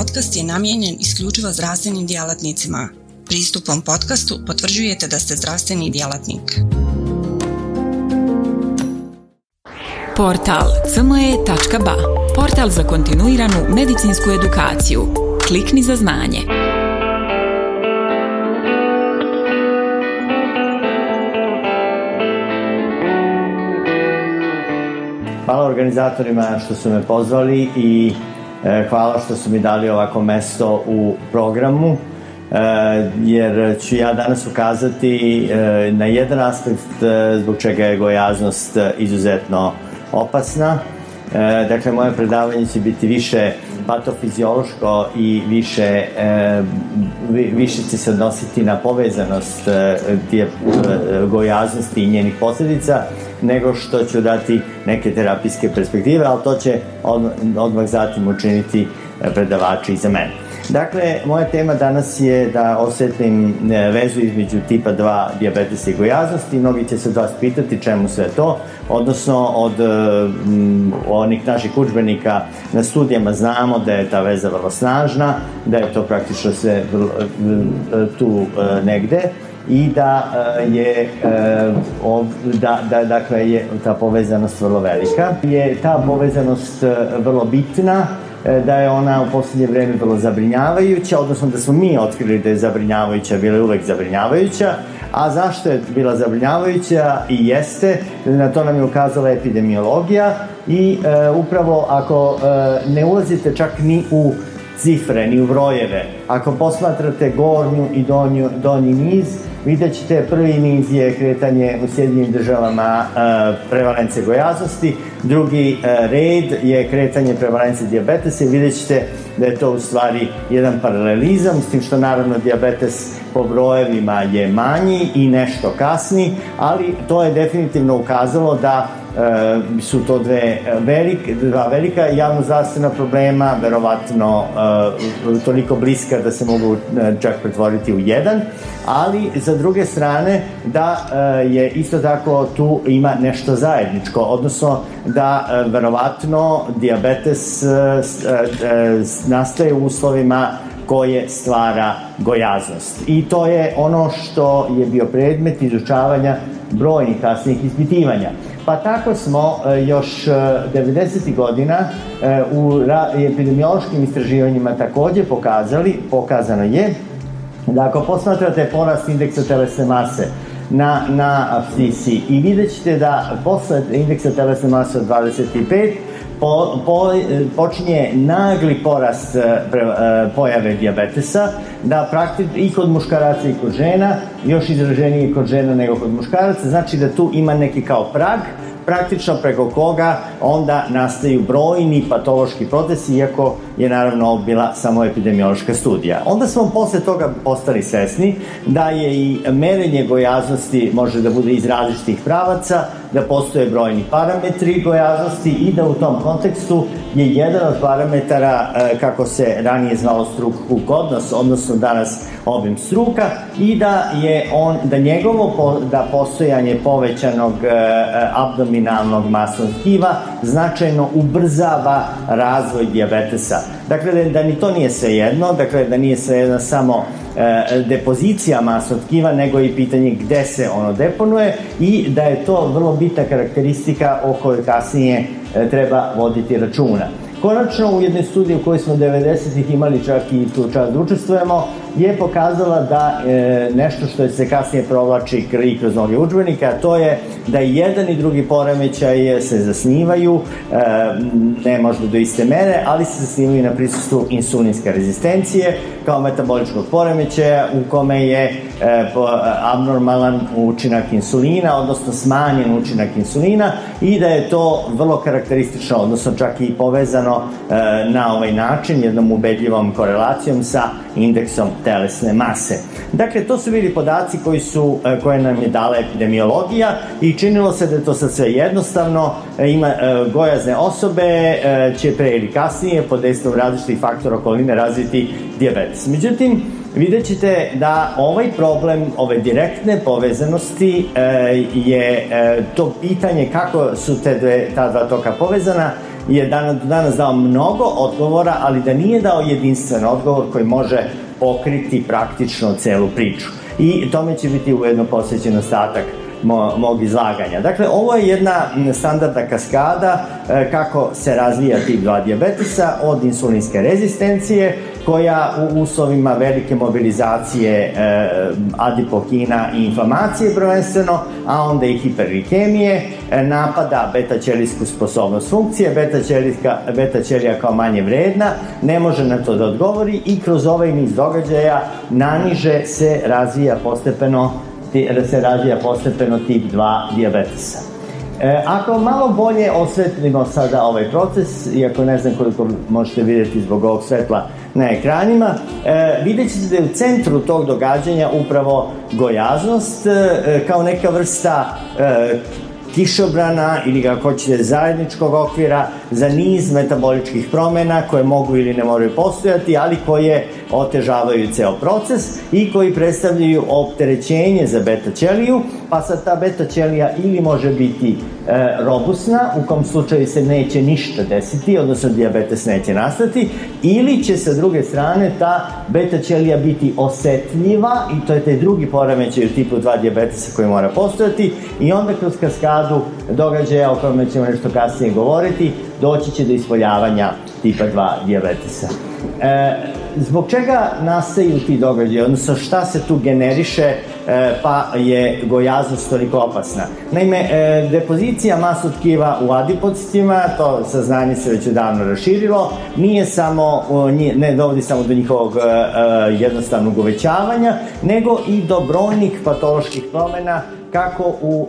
podcast je namijenjen isključivo zdravstvenim djelatnicima. Pristupom podcastu potvrđujete da ste zdravstveni djelatnik. Portal cme.ba Portal za kontinuiranu medicinsku edukaciju. Klikni za znanje. Hvala organizatorima što su me pozvali i hvala što su mi dali ovako mesto u programu e, jer ću ja danas ukazati e, na jedan aspekt e, zbog čega je gojaznost izuzetno opasna. E, dakle, moje predavanje će biti više patofiziološko i više, e, više će se odnositi na povezanost e, e, gojaznosti i njenih posljedica nego što ću dati neke terapijske perspektive, ali to će od, odmah zatim učiniti predavači za mene. Dakle, moja tema danas je da osetim e, vezu između tipa 2 diabetesa i gojaznosti. Mnogi će se od vas pitati čemu sve to, odnosno od m, onih naših učbenika na studijama znamo da je ta veza vrlo snažna, da je to praktično sve tu e, negde i da uh, je uh, da, da dakle je ta povezanost vrlo velika. Je ta povezanost uh, vrlo bitna da je ona u poslednje vreme vrlo zabrinjavajuća, odnosno da smo mi otkrili da je zabrinjavajuća, bila je uvek zabrinjavajuća, a zašto je bila zabrinjavajuća? I jeste, na to nam je ukazala epidemiologija. I e, upravo ako e, ne ulazite čak ni u cifre, ni u brojeve, ako posmatrate gornju i donju, donji niz, vidjet ćete prvi niz je kretanje u Sjedinim državama e, prevalence gojaznosti, drugi e, red je kretanje prevalence diabetesa i vidjet ćete da je to u stvari jedan paralelizam, s tim što naravno diabetes po brojevima je manji i nešto kasni, ali to je definitivno ukazalo da e, su to dve velik, dva velika javnozdravstvena problema, verovatno e, toliko bliska da se mogu čak pretvoriti u jedan, ali za druge strane da e, je isto tako tu ima nešto zajedničko, odnosno da e, verovatno diabetes e, e, nastaje u uslovima koje stvara gojaznost. I to je ono što je bio predmet izučavanja brojnih kasnijih ispitivanja. Pa tako smo e, još 90. godina e, u epidemiološkim istraživanjima takođe pokazali, pokazano je da ako posmatrate porast indeksa telesne mase na, na abscisi i vidjet ćete da posle indeksa telesne mase od 25 po, po, počinje nagli porast pre, pojave diabetesa, da praktično i kod muškaraca i kod žena, još izraženije kod žena nego kod muškaraca, znači da tu ima neki kao prag, praktično preko koga onda nastaju brojni patološki procesi, iako je naravno bila samo epidemiološka studija. Onda smo posle toga postali svesni da je i merenje gojaznosti može da bude iz različitih pravaca, da postoje brojni parametri gojaznosti i da u tom kontekstu je jedan od parametara, e, kako se ranije zvalo struk odnos, odnosno danas obim struka, i da je on, da njegovo, da postojanje povećanog e, abdominalnog masnog tkiva značajno ubrzava razvoj diabetesa. Dakle, da, da ni to nije sve jedno, dakle, da nije sve jedno samo e, depozicija masnog tkiva, nego i pitanje gde se ono deponuje i da je to vrlo bitna karakteristika o kojoj kasnije e, treba voditi računa. Konačno, u jednoj studiji u kojoj smo 90-ih imali čak i tu čast da učestvujemo, je pokazala da e, nešto što se kasnije provlači i kroz mnoge učbenike, a to je da jedan i drugi poremećaj se zasnivaju, e, ne možda do iste mere, ali se zasnivaju na prisustvu insulinske rezistencije kao metaboličkog poremećaja u kome je e, po, abnormalan učinak insulina, odnosno smanjen učinak insulina i da je to vrlo karakteristično, odnosno čak i povezano e, na ovaj način, jednom ubedljivom korelacijom sa indeksom telesne mase. Dakle, to su bili podaci koji su, e, koje nam je dala epidemiologija i činilo se da je to sad sve jednostavno, e, ima e, gojazne osobe će pre ili kasnije pod dejstvom različitih faktora okoline razviti diabetes. Međutim, vidjet ćete da ovaj problem, ove direktne povezanosti je to pitanje kako su te dve, ta dva toka povezana, je danas, danas dao mnogo odgovora, ali da nije dao jedinstven odgovor koji može pokriti praktično celu priču. I tome će biti ujedno posvećen ostatak mo, mog izlaganja. Dakle, ovo je jedna standardna kaskada e, kako se razvija tip 2 diabetesa od insulinske rezistencije koja u uslovima velike mobilizacije e, adipokina i inflamacije prvenstveno, a onda i hiperglikemije, e, napada beta-ćelijsku sposobnost funkcije, beta-ćelija beta kao manje vredna, ne može na to da odgovori i kroz ovaj niz događaja naniže se razvija postepeno da se razvija postepeno tip 2 diabetesa. E, ako malo bolje osvetlimo sada ovaj proces, iako ne znam koliko možete vidjeti zbog ovog svetla na ekranima, e, vidjet ćete da je u centru tog događanja upravo gojaznost e, kao neka vrsta e, kišobrana ili ga hoćete zajedničkog okvira za niz metaboličkih promena koje mogu ili ne moraju postojati, ali koje otežavaju ceo proces i koji predstavljaju opterećenje za beta ćeliju, pa sad ta beta ćelija ili može biti e, robusna, u kom slučaju se neće ništa desiti, odnosno diabetes neće nastati, ili će sa druge strane ta beta ćelija biti osetljiva i to je taj drugi poremećaj u tipu 2 diabetesa koji mora postojati i onda kroz kaskadu događaja o kojima ćemo nešto kasnije govoriti, doći će do ispoljavanja tipa 2 diabetesa. E, zbog čega nastaju ti događaji, odnosno šta se tu generiše e, pa je gojaznost toliko opasna. Naime, e, depozicija masu tkiva u adipocitima, to saznanje se već odavno raširilo, nije samo, ne dovodi samo do njihovog e, jednostavnog uvećavanja, nego i do brojnih patoloških promena kako u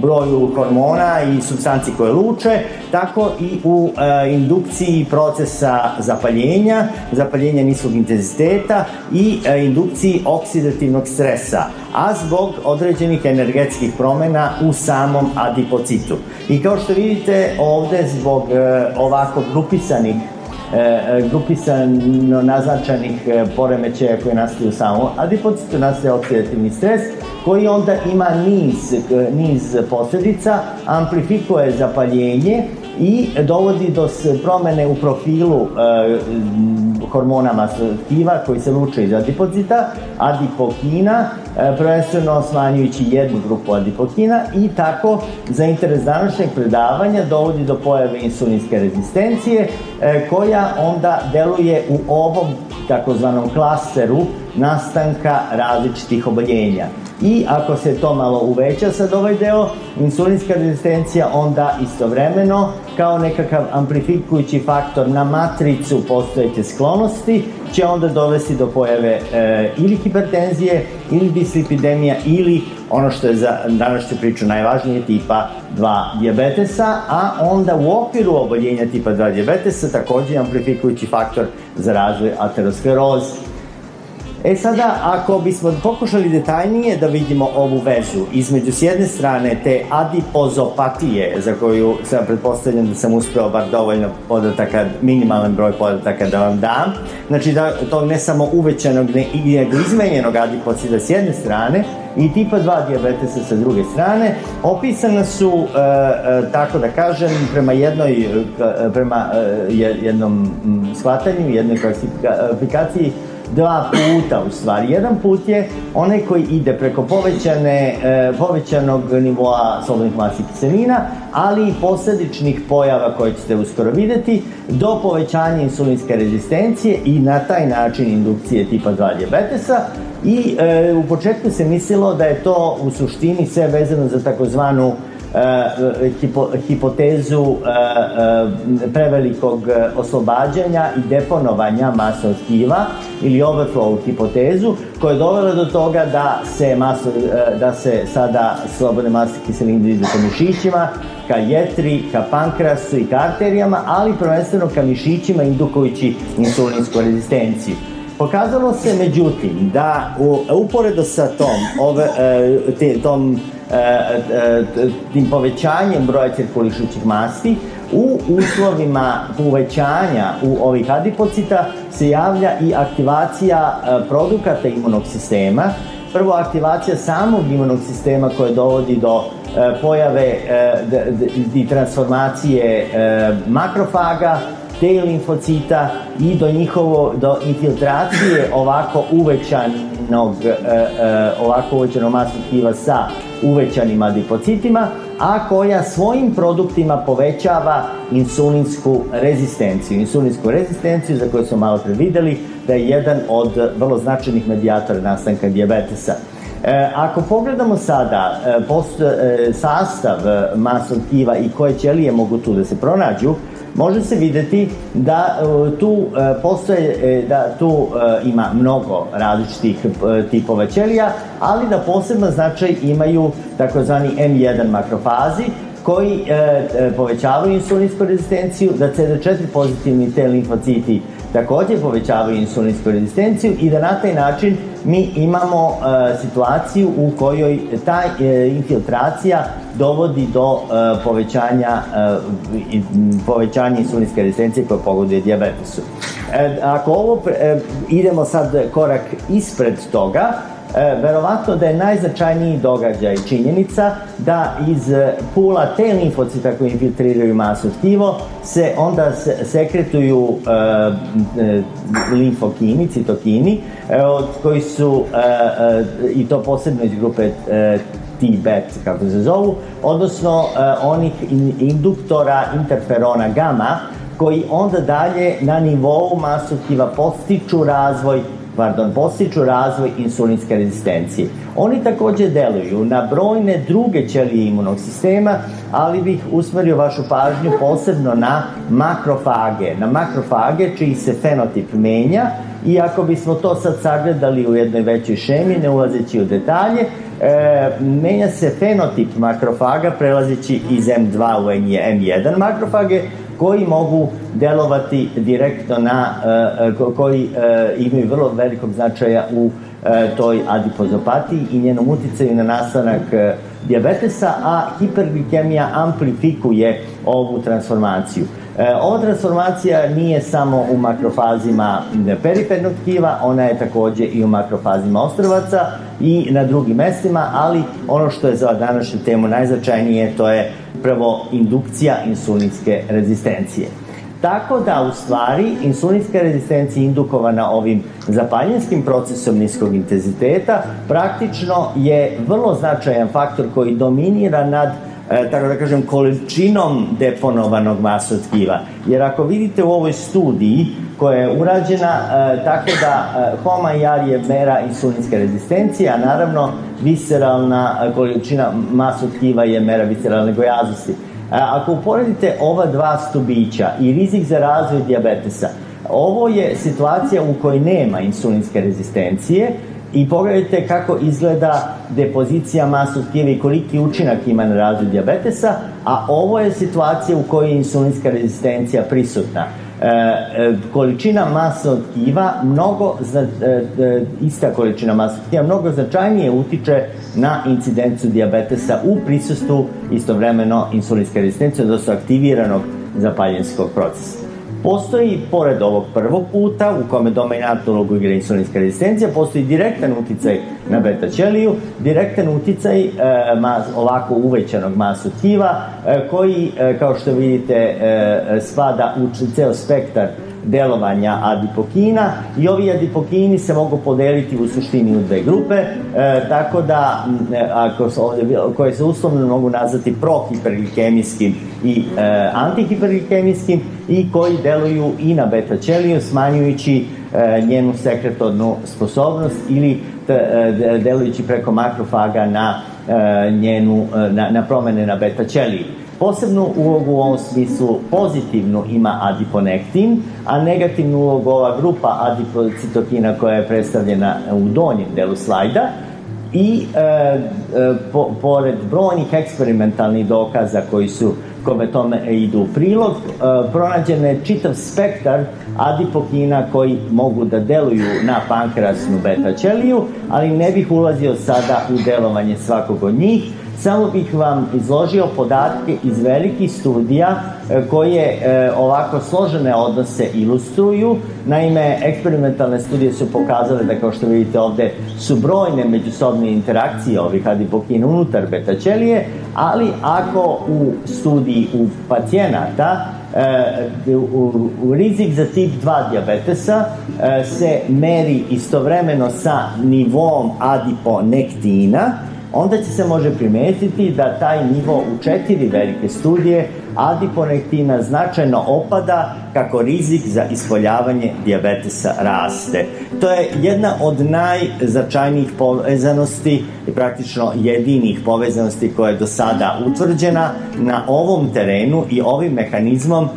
broju hormona i substanci koje luče, tako i u e, indukciji procesa zapaljenja, zapaljenja niskog intenziteta i e, indukciji oksidativnog stresa, a zbog određenih energetskih promena u samom adipocitu. I kao što vidite ovde zbog e, ovako grupisanih E, e, grupisano naznačenih e, poremećaja koje nastaju samo adipocitu, nastaje oksidativni stres, koji onda ima niz, niz posledica, amplifikuje zapaljenje i dovodi do promene u profilu e, hormona masnotiva koji se luče iz adipozita, adipokina, e, prvenstveno smanjujući jednu grupu adipokina i tako za interes današnjeg predavanja dovodi do pojave insulinske rezistencije e, koja onda deluje u ovom takozvanom klasteru nastanka različitih oboljenja. I ako se to malo uveća sad ovaj deo, insulinska rezistencija onda istovremeno kao nekakav amplifikujući faktor na matricu postojeće sklonosti će onda dovesti do pojave e, ili hipertenzije, ili dislipidemija, ili ono što je za današnju priču najvažnije tipa 2 diabetesa, a onda u okviru oboljenja tipa 2 diabetesa takođe amplifikujući faktor za razvoj ateroskleroze. E sada, ako bismo pokušali detaljnije da vidimo ovu vezu između s jedne strane te adipozopatije, za koju sam pretpostavljam da sam uspeo bar dovoljno podataka, minimalan broj podataka da vam dam, znači da to ne samo uvećanog, ne, nego izmenjenog adipocida s jedne strane, i tipa 2 diabetesa sa druge strane, opisana su, e, e, tako da kažem, prema jednoj, e, prema e, jednom shvatanju, jednoj klasifikaciji dva puta u stvari. Jedan put je onaj koji ide preko povećane, e, povećanog nivoa solidnih masi kiselina, ali i posledičnih pojava koje ćete uskoro videti, do povećanja insulinske rezistencije i na taj način indukcije tipa 2 diabetesa, I e, u početku se mislilo da je to u suštini sve vezano za takozvanu hipo, hipotezu e, e, prevelikog oslobađanja i deponovanja masa od tkiva ili overflow hipotezu koja je dovela do toga da se, maso, da se sada slobodne mase kiseline idu ka mišićima, ka jetri, ka pankrasu i ka arterijama, ali prvenstveno ka mišićima indukujući insulinsku rezistenciju. Pokazalo se međutim da u, uporedo sa tom, ove, te, tom E, e, tim povećanjem broja cirkulišućih masti u uslovima uvećanja u ovih adipocita se javlja i aktivacija e, produkata imunog sistema. Prvo aktivacija samog imunog sistema koje dovodi do pojave i transformacije makrofaga, te limfocita i do njihovo, do infiltracije ovako uvećanog, ovako uvećanog masnog tkiva sa uvećanim adipocitima, a koja svojim produktima povećava insulinsku rezistenciju. Insulinsku rezistenciju za koju smo malo pre videli da je jedan od vrlo značajnih medijatora nastanka diabetesa. E, ako pogledamo sada e, post, e, sastav masnog tkiva i koje ćelije mogu tu da se pronađu, može se videti da e, tu e, postoje, e, da tu ima mnogo različitih tipova ćelija, ali da posebno značaj imaju takozvani M1 makrofazi, koji e, povećavaju insulinsku rezistenciju, da CD4 pozitivni T limfociti takođe povećavaju insulinsku rezistenciju i da na taj način mi imamo e, situaciju u kojoj ta e, infiltracija dovodi do e, povećanja e, povećanja insulinske rezistencije koja pogoduje diabetesu. E, ako ovo e, idemo sad korak ispred toga, e, verovatno da je najznačajniji događaj činjenica da iz pula te limfocita koji infiltriraju masu tkivo se onda se, sekretuju e, e, limfokini, citokini, e, od koji su, e, e, i to posebno iz grupe e, T-bet, kako se zovu, odnosno e, onih induktora interferona gama, koji onda dalje na nivou masu tkiva postiču razvoj pardon, postiču razvoj insulinske rezistencije. Oni takođe deluju na brojne druge ćelije imunog sistema, ali bih usmerio vašu pažnju posebno na makrofage, na makrofage čiji se fenotip menja i ako bismo to sad sagledali u jednoj većoj šemi, ne ulazeći u detalje, e, menja se fenotip makrofaga prelazeći iz M2 u M1 makrofage, koji mogu delovati direktno na, e, e, koji e, imaju vrlo velikog značaja u toj adipozopatiji i njenom uticaju na nastanak diabetesa, a hiperglikemija amplifikuje ovu transformaciju. Ova transformacija nije samo u makrofazima perifernog tkiva, ona je takođe i u makrofazima ostrovaca i na drugim mestima, ali ono što je za današnju temu najznačajnije to je prvo indukcija insulinske rezistencije. Tako da, u stvari, insulinska rezistencija indukovana ovim zapaljinskim procesom niskog intenziteta praktično je vrlo značajan faktor koji dominira nad e, tako da kažem, količinom deponovanog masotkiva. Jer ako vidite u ovoj studiji koja je urađena e, tako da e, HOMA-IR je mera insulinske rezistencije, a naravno visceralna e, količina masu tkiva je mera visceralne gojaznosti. E, ako uporedite ova dva stubića i rizik za razvoj diabetesa, ovo je situacija u kojoj nema insulinske rezistencije i pogledajte kako izgleda depozicija masu tkiva i koliki učinak ima na razvoj diabetesa, a ovo je situacija u kojoj je insulinska rezistencija prisutna. E, e, količina masnog tkiva mnogo za, e, ista količina masnog tkiva mnogo značajnije utiče na incidenciju diabetesa u prisustvu istovremeno insulinske rezistencije odnosno aktiviranog zapaljenskog procesa. Postoji, pored ovog prvog puta, u kome dominantnu ulogu igra insulinska rezistencija, postoji direktan uticaj na beta ćeliju, direktan uticaj e, mas, ovako uvećanog masu tkiva, e, koji, e, kao što vidite, e, spada u ceo spektar delovanja adipokina i ovi adipokini se mogu podeliti u suštini u dve grupe, e, tako da e, ako se ovde, koje se uslovno mogu nazvati prohiperglikemijskim i e, antihiperglikemijskim i koji deluju i na beta ćeliju smanjujući e, njenu sekretornu sposobnost ili e, delujući preko makrofaga na e, njenu na, na promene na beta ćeliju. Posebnu ulogu u ovom smislu pozitivnu ima adiponektin, a negativnu ulogu ova grupa adipocitokina koja je predstavljena u donjem delu slajda. I e, e, po, pored brojnih eksperimentalnih dokaza koji su kome tome idu u prilog, e, pronađen je čitav spektar adipokina koji mogu da deluju na pankrasnu beta ćeliju, ali ne bih ulazio sada u delovanje svakog od njih, samo bih vam izložio podatke iz velikih studija e, koje e, ovako složene odnose ilustruju. Naime, eksperimentalne studije su pokazale da kao što vidite ovde su brojne međusobne interakcije ovih adipokina unutar beta ćelije, ali ako u studiji u pacijenata e, u, u rizik za tip 2 diabetesa se meri istovremeno sa nivom adiponektina, onda će se može primetiti da taj nivo u četiri velike studije adiponektina značajno opada kako rizik za ispoljavanje diabetesa raste. To je jedna od najzačajnijih povezanosti i praktično jedinih povezanosti koja je do sada utvrđena na ovom terenu i ovim mehanizmom e,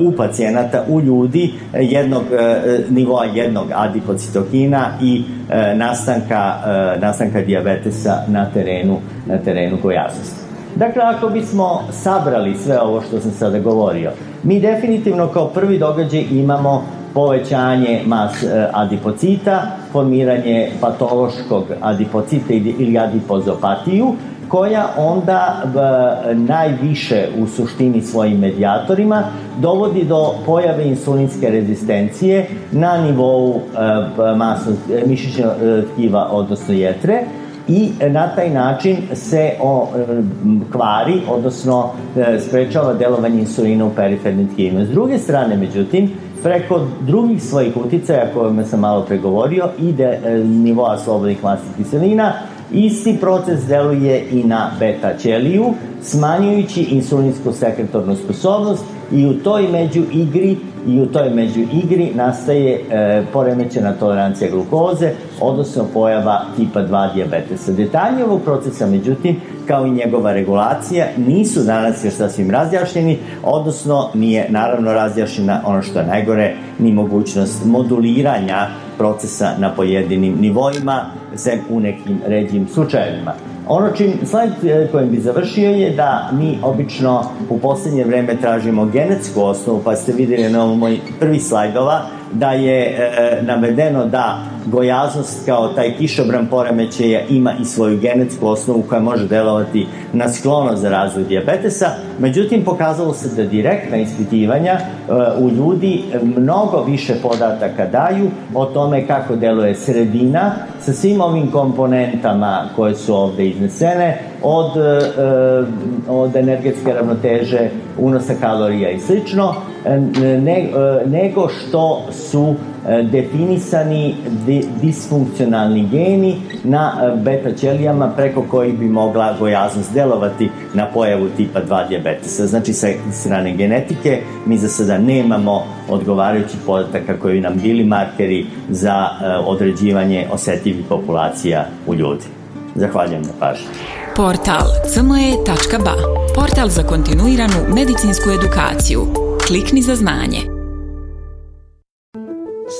u pacijenata, u ljudi jednog e, nivoa jednog adipocitokina i e, nastanka, nastanka diabetesa na terenu, na terenu gojaznosti. Dakle, ako bismo sabrali sve ovo što sam sada govorio, mi definitivno kao prvi događaj imamo povećanje mas e, adipocita, formiranje patološkog adipocita ili adipozopatiju, koja onda e, najviše u suštini svojim medijatorima dovodi do pojave insulinske rezistencije na nivou e, masa mišićnog tkiva, odnosno jetre, i na taj način se o, kvari, odnosno e, sprečava delovanje insulina u perifernim tkivima. S druge strane, međutim, preko drugih svojih uticaja kojima sam malo pregovorio i de, e, nivoa slobodnih masnih kiselina, isti proces deluje i na beta ćeliju, smanjujući insulinsku sekretornu sposobnost i u toj među igri i u toj među igri nastaje e, poremećena tolerancija glukoze, odnosno pojava tipa 2 diabetesa. Detalje ovog procesa, međutim, kao i njegova regulacija, nisu danas još sasvim razjašnjeni, odnosno nije naravno razjašnjena ono što je najgore, ni mogućnost moduliranja procesa na pojedinim nivoima, sem u nekim ređim slučajevima. Ono čim, slajd e, kojim bi završio je da mi obično u poslednje vreme tražimo genetsku osnovu, pa ste videli na ovom moj prvi slajdova, da je e, e, navedeno da gojaznost kao taj kišobran poremećaja ima i svoju genetsku osnovu koja može delovati na sklonost za razvoj diabetesa. Međutim, pokazalo se da direktna ispitivanja e, u ljudi mnogo više podataka daju o tome kako deluje sredina sa svim ovim komponentama koje su ovde iznesene, od, e, od energetske ravnoteže, unosa kalorija i slično, e, ne, nego što su E, definisani disfunkcionalni geni na e, beta ćelijama preko kojih bi mogla gojaznost delovati na pojavu tipa 2 diabetesa. Znači, sa strane genetike mi za sada nemamo odgovarajući podataka koji nam bili markeri za e, određivanje osetljivih populacija u ljudi. Zahvaljujem na pažnju. Portal cme.ba Portal za kontinuiranu medicinsku edukaciju. Klikni za znanje.